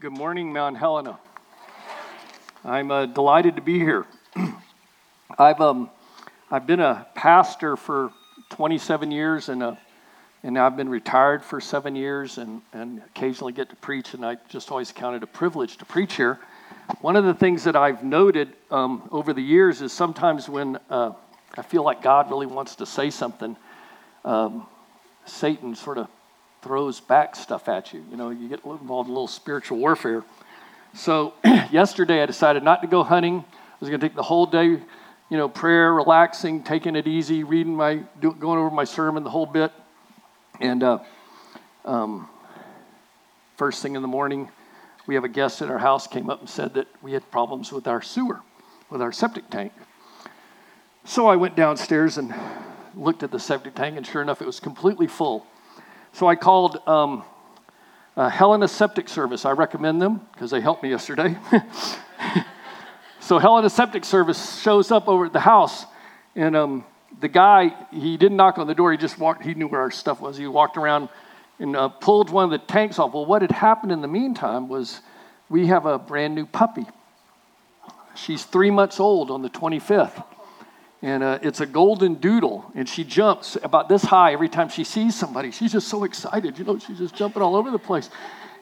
Good morning, Mount Helena. I'm uh, delighted to be here. I've, um, I've been a pastor for 27 years, and, uh, and I've been retired for seven years, and, and occasionally get to preach, and I just always counted a privilege to preach here. One of the things that I've noted um, over the years is sometimes when uh, I feel like God really wants to say something, um, Satan sort of throws back stuff at you. You know, you get involved in a little spiritual warfare. So yesterday I decided not to go hunting. I was going to take the whole day, you know, prayer, relaxing, taking it easy, reading my, going over my sermon, the whole bit. And uh, um, first thing in the morning, we have a guest at our house came up and said that we had problems with our sewer, with our septic tank. So I went downstairs and looked at the septic tank, and sure enough, it was completely full. So I called um, uh, Helena Septic Service. I recommend them because they helped me yesterday. so Helena Septic Service shows up over at the house, and um, the guy he didn't knock on the door. He just walked. He knew where our stuff was. He walked around and uh, pulled one of the tanks off. Well, what had happened in the meantime was we have a brand new puppy. She's three months old on the 25th. And uh, it's a golden doodle, and she jumps about this high every time she sees somebody. She's just so excited, you know, she's just jumping all over the place.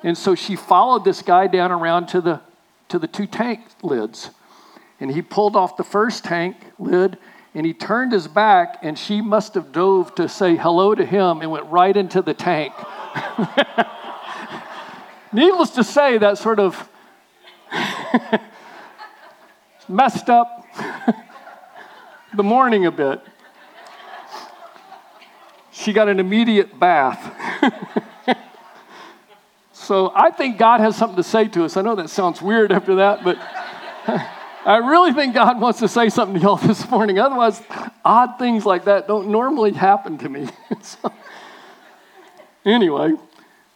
And so she followed this guy down around to the, to the two tank lids. And he pulled off the first tank lid, and he turned his back, and she must have dove to say hello to him and went right into the tank. Needless to say, that sort of messed up the morning a bit. She got an immediate bath. so I think God has something to say to us. I know that sounds weird after that, but I really think God wants to say something to y'all this morning. Otherwise, odd things like that don't normally happen to me. so, anyway,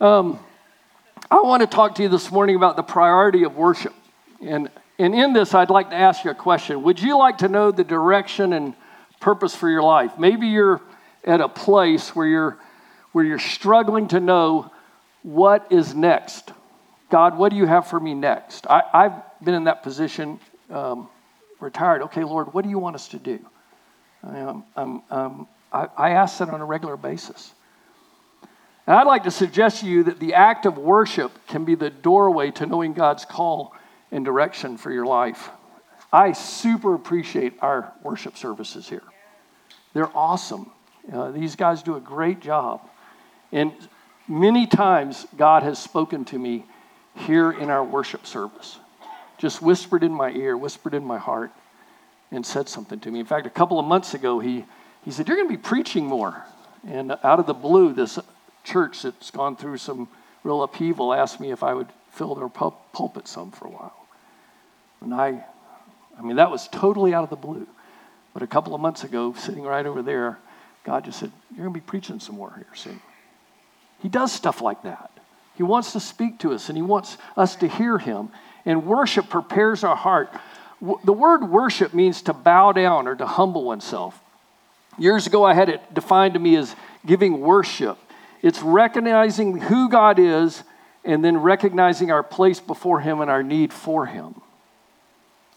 um, I want to talk to you this morning about the priority of worship. And and in this, I'd like to ask you a question. Would you like to know the direction and purpose for your life? Maybe you're at a place where you're, where you're struggling to know what is next. God, what do you have for me next? I, have been in that position, um, retired. Okay, Lord, what do you want us to do? Um, um, um, I, I ask that on a regular basis. And I'd like to suggest to you that the act of worship can be the doorway to knowing God's call and direction for your life. I super appreciate our worship services here. They're awesome. Uh, these guys do a great job. And many times, God has spoken to me here in our worship service, just whispered in my ear, whispered in my heart, and said something to me. In fact, a couple of months ago, he, he said, You're going to be preaching more. And out of the blue, this church that's gone through some real upheaval asked me if I would fill their pulpit some for a while. And I, I mean, that was totally out of the blue. But a couple of months ago, sitting right over there, God just said, You're going to be preaching some more here soon. He does stuff like that. He wants to speak to us and he wants us to hear him. And worship prepares our heart. The word worship means to bow down or to humble oneself. Years ago, I had it defined to me as giving worship. It's recognizing who God is and then recognizing our place before Him and our need for Him.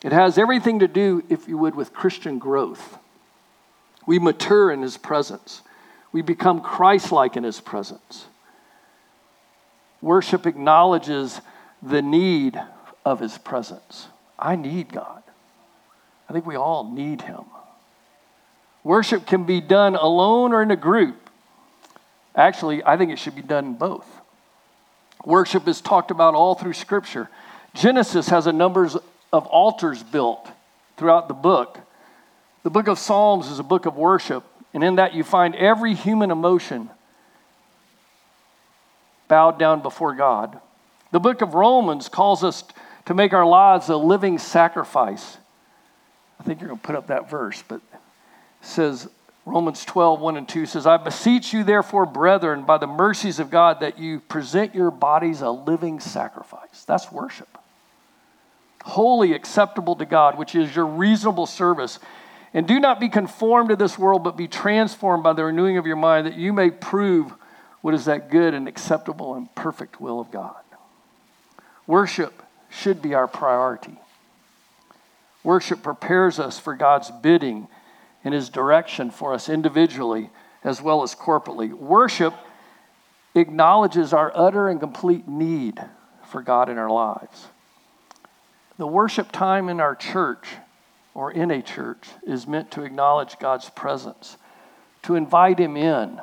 It has everything to do, if you would, with Christian growth. We mature in His presence, we become Christ like in His presence. Worship acknowledges the need of His presence. I need God. I think we all need Him. Worship can be done alone or in a group. Actually, I think it should be done in both. Worship is talked about all through Scripture. Genesis has a numbers of altars built throughout the book. The book of Psalms is a book of worship, and in that you find every human emotion bowed down before God. The book of Romans calls us to make our lives a living sacrifice. I think you're going to put up that verse, but says, Romans 12, 1 and 2 says, I beseech you, therefore, brethren, by the mercies of God, that you present your bodies a living sacrifice. That's worship holy, acceptable to God, which is your reasonable service. And do not be conformed to this world, but be transformed by the renewing of your mind, that you may prove what is that good and acceptable and perfect will of God. Worship should be our priority. Worship prepares us for God's bidding and His direction for us individually as well as corporately. Worship acknowledges our utter and complete need for God in our lives. The worship time in our church or in a church is meant to acknowledge God's presence, to invite Him in,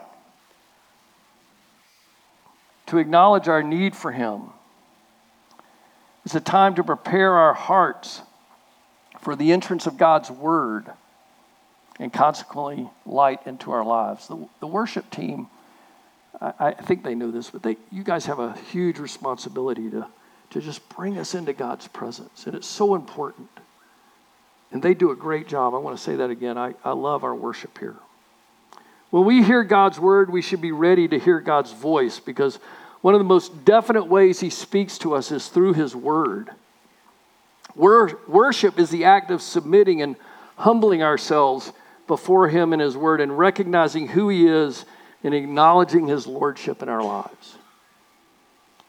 to acknowledge our need for Him. It's a time to prepare our hearts for the entrance of God's Word and consequently light into our lives. The, the worship team, I, I, think they know this, but they, you guys have a huge responsibility to, to just bring us into God's presence. And it's so important. And they do a great job. I want to say that again. I, I love our worship here. When we hear God's word, we should be ready to hear God's voice because one of the most definite ways He speaks to us is through His word. Worship is the act of submitting and humbling ourselves before Him and His Word and recognizing who He is and acknowledging His Lordship in our lives.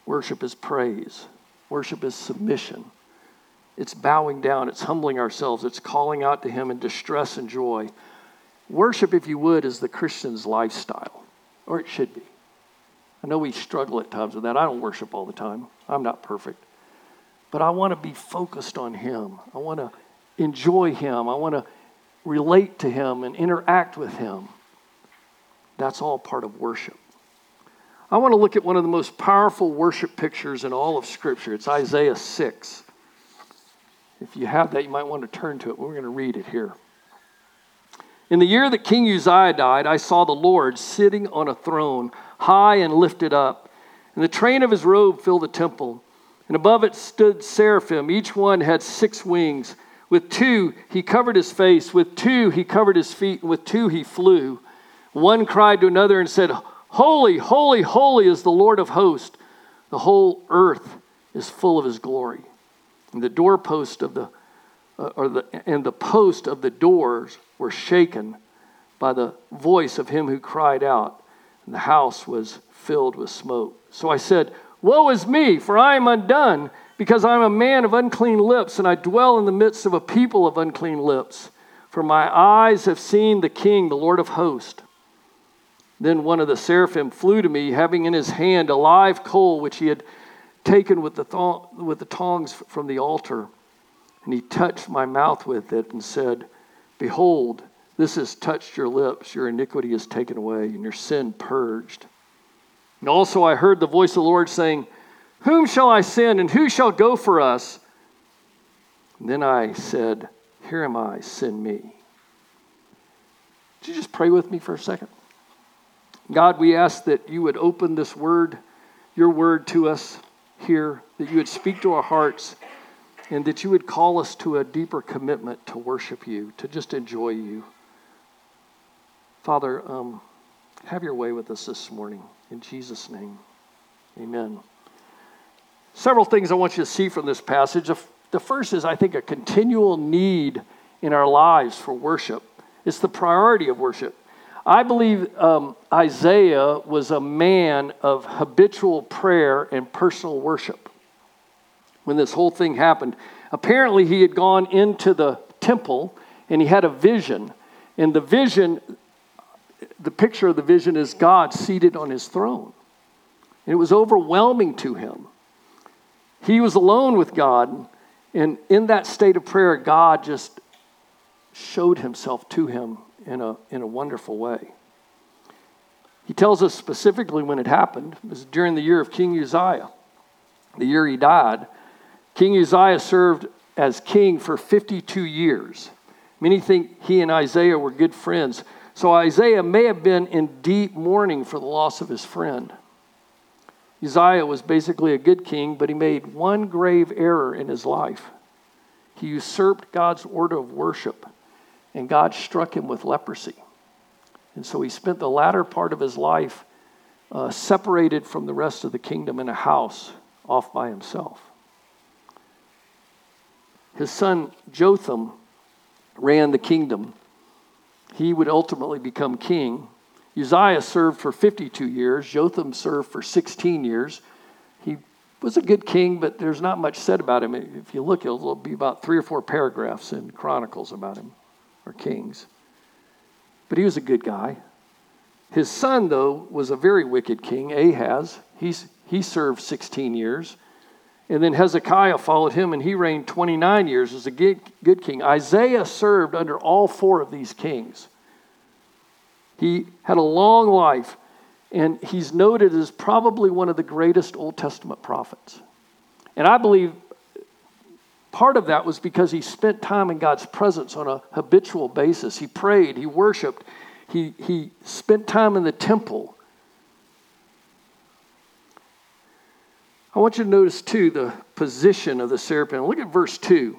Worship is praise, worship is submission. It's bowing down, it's humbling ourselves, it's calling out to Him in distress and joy. Worship, if you would, is the Christian's lifestyle, or it should be. I know we struggle at times with that. I don't worship all the time, I'm not perfect. But I want to be focused on Him. I want to enjoy Him. I want to relate to Him and interact with Him. That's all part of worship. I want to look at one of the most powerful worship pictures in all of Scripture. It's Isaiah 6. If you have that, you might want to turn to it. We're going to read it here. In the year that King Uzziah died, I saw the Lord sitting on a throne, high and lifted up, and the train of his robe filled the temple. And above it stood seraphim. Each one had six wings. With two, he covered his face. With two, he covered his feet. And with two, he flew. One cried to another and said, Holy, holy, holy is the Lord of hosts. The whole earth is full of his glory. And the doorpost of the, uh, or the, and the post of the doors were shaken by the voice of him who cried out. And the house was filled with smoke. So I said, Woe is me, for I am undone, because I am a man of unclean lips, and I dwell in the midst of a people of unclean lips. For my eyes have seen the King, the Lord of hosts. Then one of the seraphim flew to me, having in his hand a live coal which he had taken with the, th- with the tongs from the altar. And he touched my mouth with it and said, Behold, this has touched your lips. Your iniquity is taken away, and your sin purged. And also I heard the voice of the Lord saying, Whom shall I send, and who shall go for us? And then I said, Here am I, send me. Would you just pray with me for a second? God, we ask that you would open this word, your word to us here, that you would speak to our hearts, and that you would call us to a deeper commitment to worship you, to just enjoy you. Father, um, have your way with us this morning. In Jesus' name, amen. Several things I want you to see from this passage. The first is, I think, a continual need in our lives for worship. It's the priority of worship. I believe um, Isaiah was a man of habitual prayer and personal worship when this whole thing happened. Apparently, he had gone into the temple and he had a vision. And the vision the picture of the vision is God seated on his throne. And it was overwhelming to him. He was alone with God, and in that state of prayer, God just showed himself to him in a, in a wonderful way. He tells us specifically when it happened. It was during the year of King Uzziah, the year he died. King Uzziah served as king for 52 years. Many think he and Isaiah were good friends. So Isaiah may have been in deep mourning for the loss of his friend. Uzziah was basically a good king, but he made one grave error in his life. He usurped God's order of worship, and God struck him with leprosy. And so he spent the latter part of his life uh, separated from the rest of the kingdom in a house off by himself. His son Jotham ran the kingdom he would ultimately become king. Uzziah served for 52 years, Jotham served for 16 years. He was a good king, but there's not much said about him. If you look, it'll be about three or four paragraphs in Chronicles about him, Kings. But he was a good guy. His son, though, was a very wicked king, Ahaz. He's, he served 16 years. And then Hezekiah followed him, and he reigned 29 years as a good, good king. Isaiah served under all four of these kings. He had a long life, and he's noted as probably one of the greatest Old Testament prophets. And I believe part of that was because he spent time in God's presence on a habitual basis. He prayed, he worshiped, he, he spent time in the temple. I want you to notice, too, the position of the seraphim. Look at verse 2.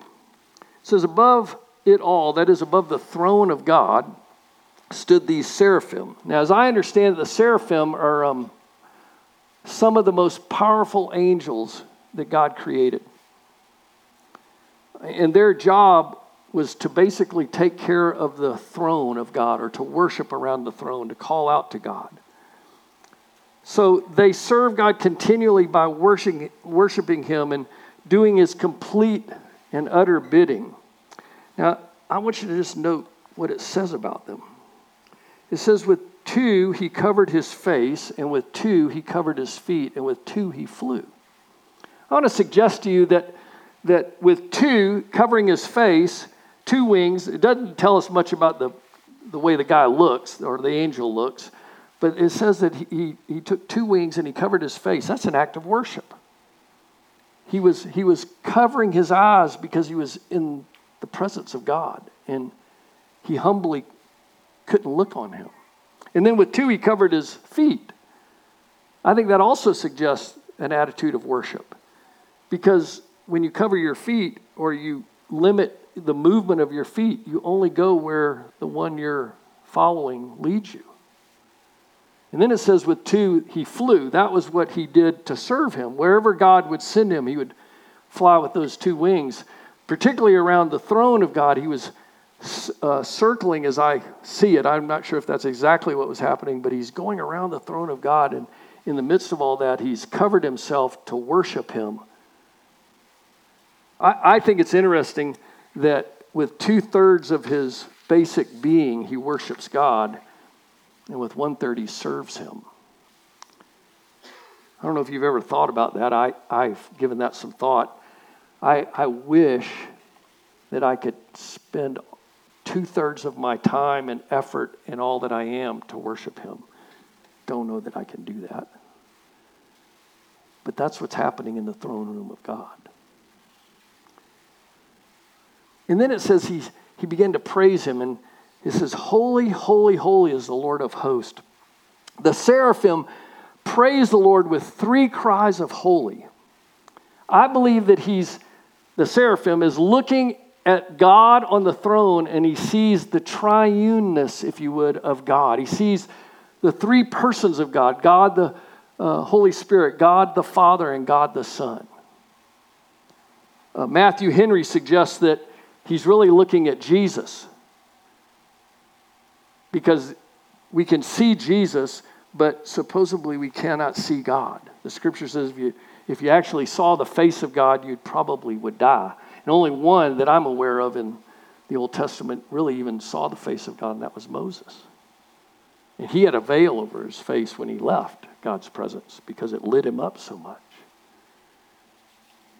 It says, Above it all, that is, above the throne of God, stood these seraphim. Now, as I understand it, the seraphim are um, some of the most powerful angels that God created. And their job was to basically take care of the throne of God or to worship around the throne, to call out to God. So they serve God continually by worshiping, worshiping Him and doing His complete and utter bidding. Now, I want you to just note what it says about them. It says, with two he covered his face, and with two he covered his feet, and with two he flew. I want to suggest to you that, that with two covering his face, two wings, it doesn't tell us much about the, the way the guy looks or the angel looks. But it says that he, he took two wings and he covered his face. That's an act of worship. He was, he was covering his eyes because he was in the presence of God. And he humbly couldn't look on him. And then with two, he covered his feet. I think that also suggests an attitude of worship. Because when you cover your feet or you limit the movement of your feet, you only go where the one you're following leads you. And then it says, with two, he flew. That was what he did to serve him. Wherever God would send him, he would fly with those two wings. Particularly around the throne of God, he was uh, circling as I see it. I'm not sure if that's exactly what was happening, but he's going around the throne of God. And in the midst of all that, he's covered himself to worship him. I, I think it's interesting that with two thirds of his basic being, he worships God and with one third he serves him. I don't know if you've ever thought about that. I, I've given that some thought. I, I wish that I could spend two thirds of my time and effort and all that I am to worship him. Don't know that I can do that. But that's what's happening in the throne room of God. And then it says he, he began to praise him, and it says, Holy, holy, holy is the Lord of hosts. The seraphim praise the Lord with three cries of holy. I believe that he's, the seraphim is looking at God on the throne and he sees the triuneness, if you would, of God. He sees the three persons of God God the uh, Holy Spirit, God the Father, and God the Son. Uh, Matthew Henry suggests that he's really looking at Jesus because we can see Jesus, but supposedly we cannot see God. The scripture says if you, if you actually saw the face of God, you probably would die. And only one that I'm aware of in the Old Testament really even saw the face of God, and that was Moses. And he had a veil over his face when he left God's presence because it lit him up so much.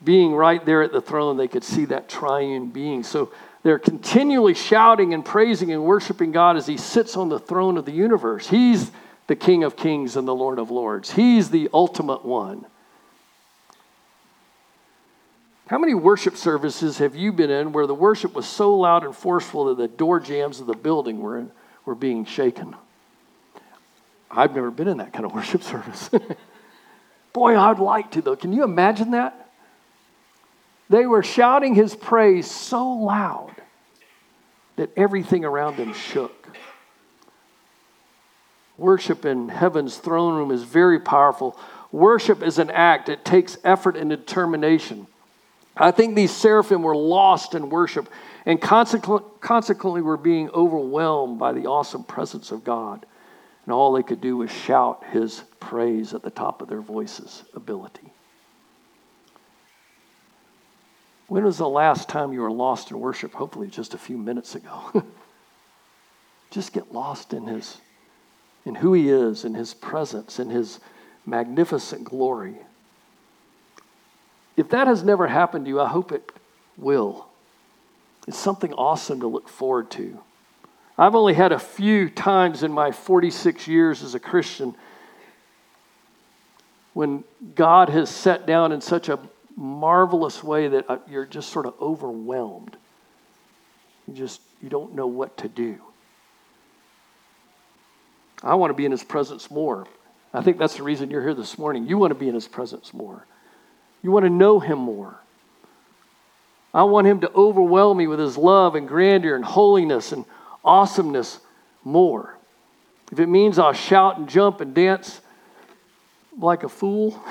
Being right there at the throne, they could see that triune being. So they're continually shouting and praising and worshiping God as He sits on the throne of the universe. He's the King of kings and the Lord of lords, He's the ultimate one. How many worship services have you been in where the worship was so loud and forceful that the door jambs of the building were, in, were being shaken? I've never been in that kind of worship service. Boy, I'd like to, though. Can you imagine that? They were shouting his praise so loud that everything around them shook. Worship in heaven's throne room is very powerful. Worship is an act, it takes effort and determination. I think these seraphim were lost in worship and consequently were being overwhelmed by the awesome presence of God. And all they could do was shout his praise at the top of their voices' ability. When was the last time you were lost in worship? Hopefully, just a few minutes ago. just get lost in His, in who He is, in His presence, in His magnificent glory. If that has never happened to you, I hope it will. It's something awesome to look forward to. I've only had a few times in my 46 years as a Christian when God has sat down in such a marvelous way that uh, you're just sort of overwhelmed. You just you don't know what to do. I want to be in his presence more. I think that's the reason you're here this morning. You want to be in his presence more. You want to know him more. I want him to overwhelm me with his love and grandeur and holiness and awesomeness more. If it means I'll shout and jump and dance like a fool,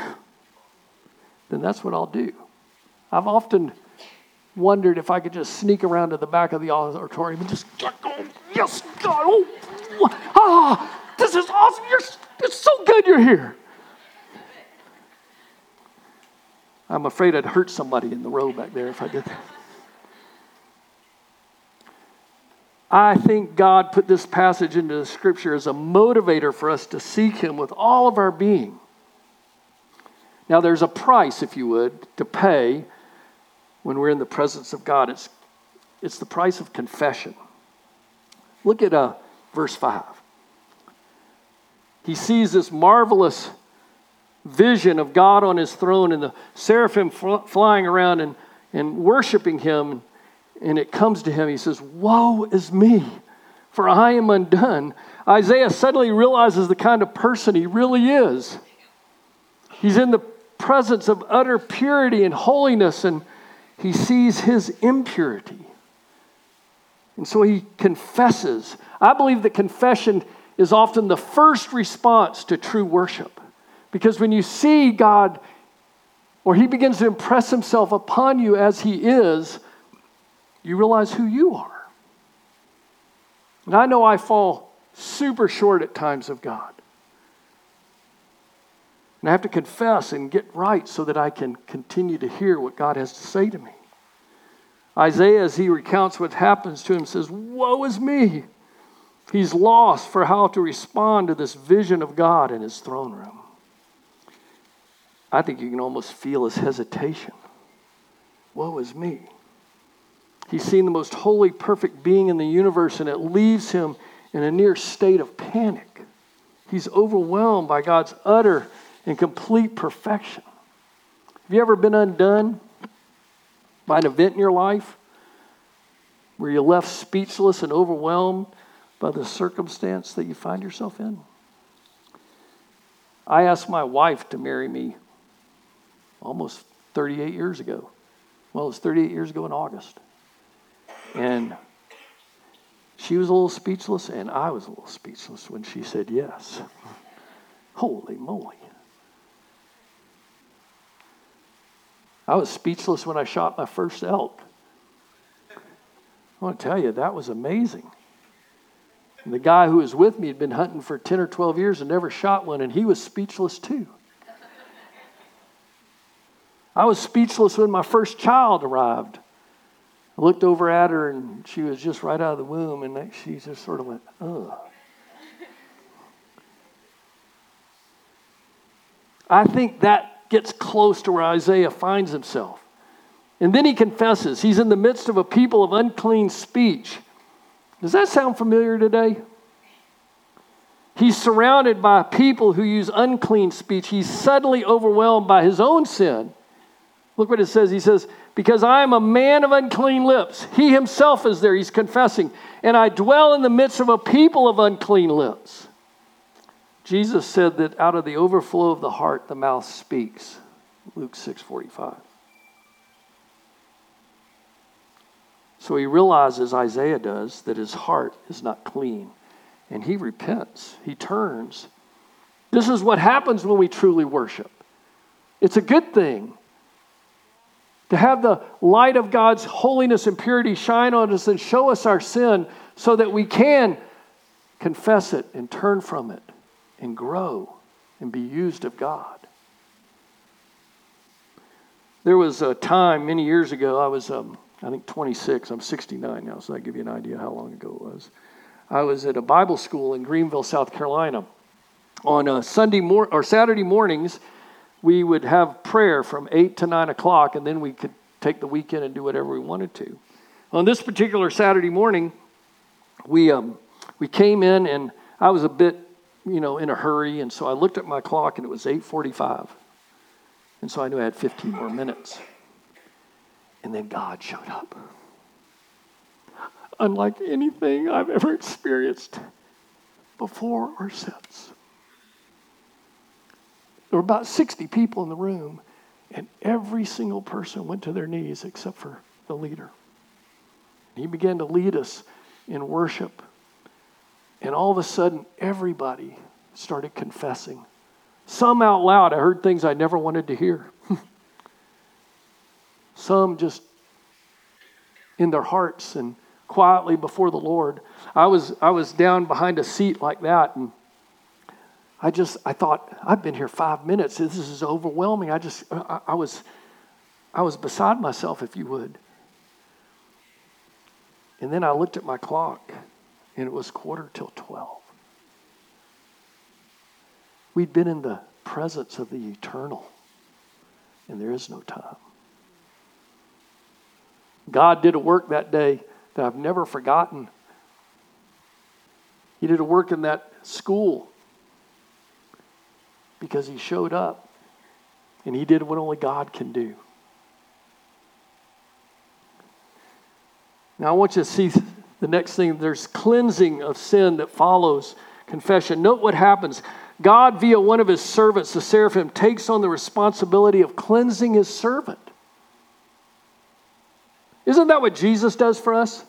then that's what I'll do. I've often wondered if I could just sneak around to the back of the auditorium and just, oh, yes, God, oh, ah, this is awesome. You're, it's so good you're here. I'm afraid I'd hurt somebody in the row back there if I did that. I think God put this passage into the scripture as a motivator for us to seek Him with all of our being. Now, there's a price, if you would, to pay when we're in the presence of God. It's, it's the price of confession. Look at uh, verse 5. He sees this marvelous vision of God on his throne and the seraphim fl- flying around and, and worshiping him and it comes to him. He says, Woe is me, for I am undone. Isaiah suddenly realizes the kind of person he really is. He's in the presence of utter purity and holiness, and he sees his impurity. And so he confesses. I believe that confession is often the first response to true worship. Because when you see God, or he begins to impress himself upon you as he is, you realize who you are. And I know I fall super short at times of God. And I have to confess and get right so that I can continue to hear what God has to say to me. Isaiah, as he recounts what happens to him, says, Woe is me! He's lost for how to respond to this vision of God in his throne room. I think you can almost feel his hesitation. Woe is me! He's seen the most holy, perfect being in the universe, and it leaves him in a near state of panic. He's overwhelmed by God's utter and complete perfection. Have you ever been undone by an event in your life where you're left speechless and overwhelmed by the circumstance that you find yourself in? I asked my wife to marry me almost 38 years ago. Well, it was 38 years ago in August. And she was a little speechless, and I was a little speechless when she said yes. Holy moly. I was speechless when I shot my first elk. I want to tell you, that was amazing. And the guy who was with me had been hunting for 10 or 12 years and never shot one, and he was speechless too. I was speechless when my first child arrived. I looked over at her and she was just right out of the womb, and she just sort of went, ugh. I think that gets close to where Isaiah finds himself. And then he confesses he's in the midst of a people of unclean speech. Does that sound familiar today? He's surrounded by people who use unclean speech. He's suddenly overwhelmed by his own sin. Look what it says. He says, because I am a man of unclean lips. He himself is there, he's confessing. And I dwell in the midst of a people of unclean lips. Jesus said that out of the overflow of the heart, the mouth speaks. Luke 6 45. So he realizes, Isaiah does, that his heart is not clean. And he repents, he turns. This is what happens when we truly worship. It's a good thing to have the light of God's holiness and purity shine on us and show us our sin so that we can confess it and turn from it and grow and be used of God. There was a time many years ago, I was, um, I think, 26. I'm 69 now, so I give you an idea how long ago it was. I was at a Bible school in Greenville, South Carolina. On a Sunday mor- or Saturday mornings, we would have prayer from 8 to 9 o'clock, and then we could take the weekend and do whatever we wanted to. On this particular Saturday morning, we, um, we came in, and I was a bit, you know, in a hurry, and so I looked at my clock, and it was 8.45. And so I knew I had 15 more minutes. And then God showed up. Unlike anything I've ever experienced before or since. There were about 60 people in the room, and every single person went to their knees except for the leader. He began to lead us in worship. And all of a sudden, everybody started confessing some out loud, I heard things I never wanted to hear. Some just in their hearts and quietly before the Lord. I was, I was down behind a seat like that, and I just, I thought, I've been here five minutes. This is overwhelming. I just, I, I was, I was beside myself, if you would. And then I looked at my clock, and it was quarter till 12. We'd been in the presence of the eternal, and there is no time. God did a work that day that I've never forgotten. He did a work in that school because he showed up and he did what only God can do. Now, I want you to see the next thing. There's cleansing of sin that follows confession. Note what happens. God, via one of his servants, the seraphim, takes on the responsibility of cleansing his servant. Isn't that what Jesus does for us?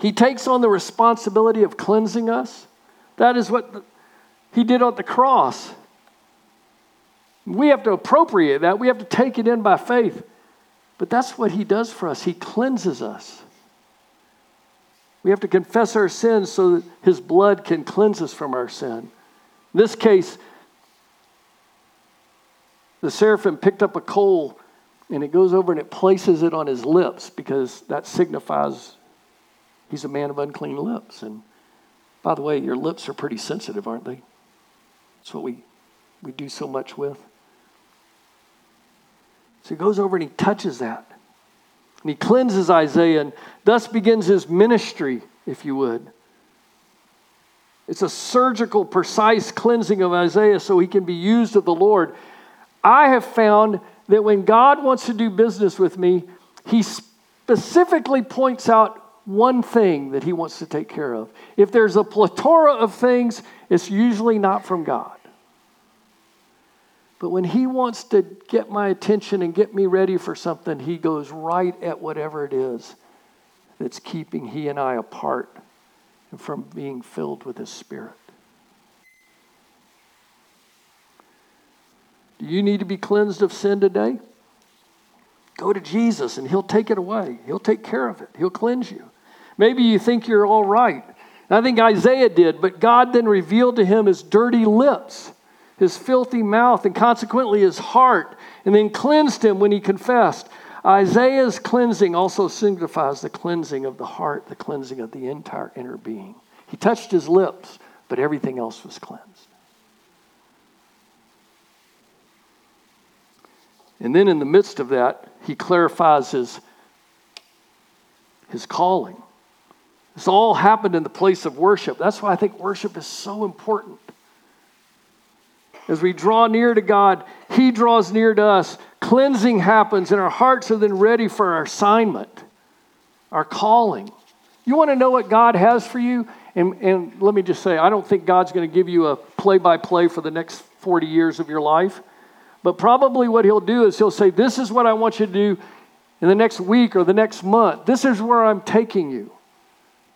He takes on the responsibility of cleansing us. That is what the, he did on the cross. We have to appropriate that, we have to take it in by faith. But that's what he does for us. He cleanses us. We have to confess our sins so that his blood can cleanse us from our sin. In this case, the seraphim picked up a coal and it goes over and it places it on his lips because that signifies he's a man of unclean lips. And by the way, your lips are pretty sensitive, aren't they? That's what we, we do so much with. So he goes over and he touches that. And he cleanses Isaiah and thus begins his ministry, if you would. It's a surgical, precise cleansing of Isaiah so he can be used of the Lord. I have found that when God wants to do business with me, he specifically points out one thing that he wants to take care of. If there's a plethora of things, it's usually not from God. But when he wants to get my attention and get me ready for something, he goes right at whatever it is that's keeping he and I apart and from being filled with His Spirit. Do you need to be cleansed of sin today? Go to Jesus and He'll take it away. He'll take care of it. He'll cleanse you. Maybe you think you're all right. I think Isaiah did, but God then revealed to him his dirty lips, his filthy mouth, and consequently his heart, and then cleansed him when he confessed. Isaiah's cleansing also signifies the cleansing of the heart, the cleansing of the entire inner being. He touched his lips, but everything else was cleansed. And then in the midst of that, he clarifies his, his calling. This all happened in the place of worship. That's why I think worship is so important. As we draw near to God, He draws near to us. Cleansing happens, and our hearts are then ready for our assignment, our calling. You want to know what God has for you? And, and let me just say, I don't think God's going to give you a play by play for the next 40 years of your life. But probably what He'll do is He'll say, This is what I want you to do in the next week or the next month. This is where I'm taking you.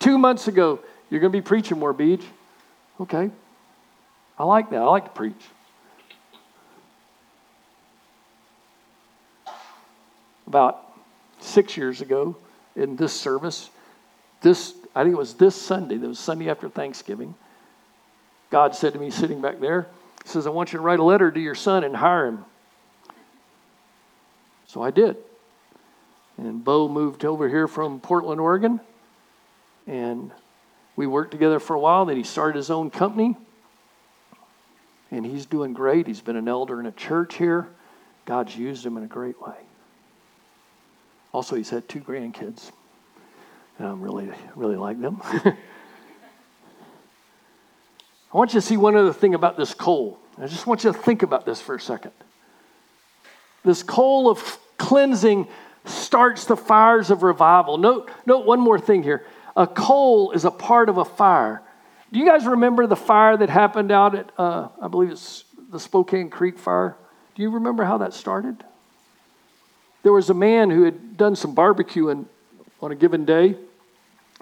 Two months ago, you're going to be preaching more, Beach. Okay. I like that. I like to preach. About six years ago in this service. This, I think it was this Sunday, that was Sunday after Thanksgiving. God said to me, sitting back there, He says, I want you to write a letter to your son and hire him. So I did. And Bo moved over here from Portland, Oregon. And we worked together for a while. Then he started his own company. And he's doing great. He's been an elder in a church here. God's used him in a great way. Also, he's had two grandkids. And I really, really like them. I want you to see one other thing about this coal. I just want you to think about this for a second. This coal of cleansing starts the fires of revival. Note, note one more thing here. A coal is a part of a fire. Do you guys remember the fire that happened out at, uh, I believe it's the Spokane Creek fire? Do you remember how that started? There was a man who had done some barbecuing on a given day,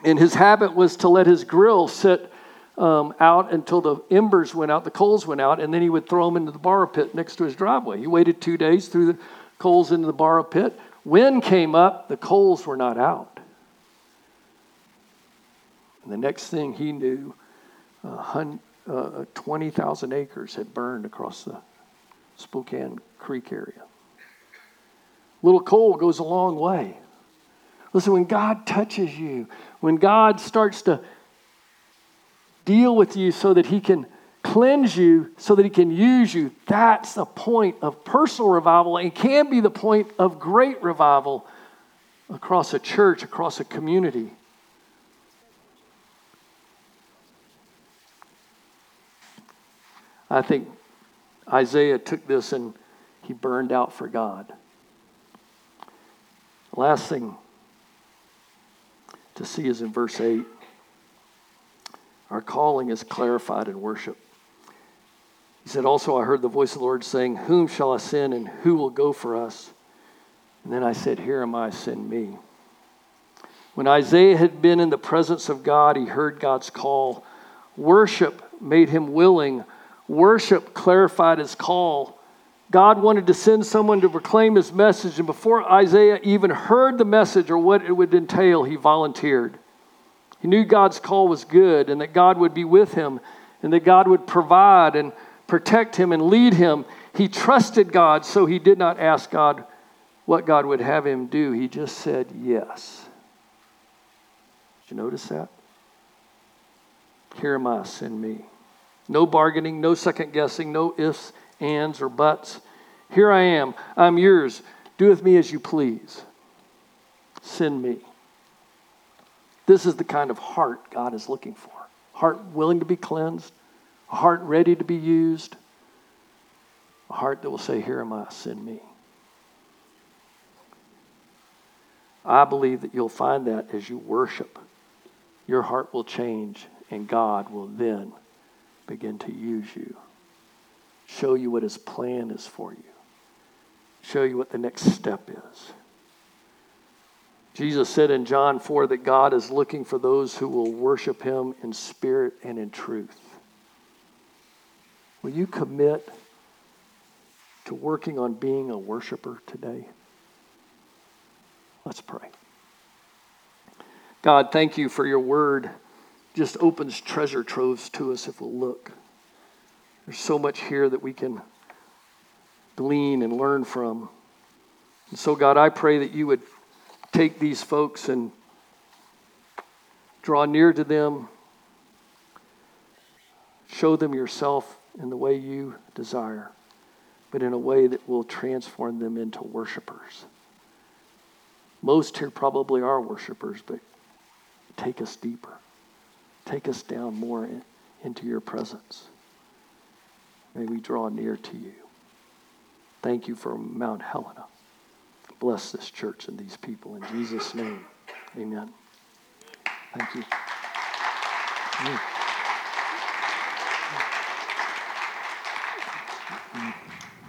and his habit was to let his grill sit um, out until the embers went out, the coals went out, and then he would throw them into the borrow pit next to his driveway. He waited two days, threw the coals into the borrow pit. Wind came up, the coals were not out. And the next thing he knew, uh, uh, 20,000 acres had burned across the Spokane Creek area. Little coal goes a long way. Listen, when God touches you, when God starts to deal with you so that He can cleanse you, so that He can use you, that's the point of personal revival and can be the point of great revival across a church, across a community. I think Isaiah took this and he burned out for God. Last thing to see is in verse 8. Our calling is clarified in worship. He said, Also, I heard the voice of the Lord saying, Whom shall I send and who will go for us? And then I said, Here am I, send me. When Isaiah had been in the presence of God, he heard God's call. Worship made him willing Worship clarified his call. God wanted to send someone to proclaim his message, and before Isaiah even heard the message or what it would entail, he volunteered. He knew God's call was good and that God would be with him and that God would provide and protect him and lead him. He trusted God, so he did not ask God what God would have him do. He just said yes. Did you notice that? Here am I, send me. No bargaining, no second guessing, no ifs, ands, or buts. Here I am. I'm yours. Do with me as you please. Send me. This is the kind of heart God is looking for heart willing to be cleansed, a heart ready to be used, a heart that will say, Here am I, send me. I believe that you'll find that as you worship. Your heart will change, and God will then begin to use you, show you what his plan is for you, show you what the next step is. Jesus said in John 4 that God is looking for those who will worship him in spirit and in truth. Will you commit to working on being a worshiper today? Let's pray. God, thank you for your word just opens treasure troves to us if we'll look. There's so much here that we can glean and learn from. And so, God, I pray that you would take these folks and draw near to them, show them yourself in the way you desire, but in a way that will transform them into worshipers. Most here probably are worshipers, but take us deeper. Take us down more in, into your presence. May we draw near to you. Thank you for Mount Helena. Bless this church and these people. In Jesus' name, amen. Thank you.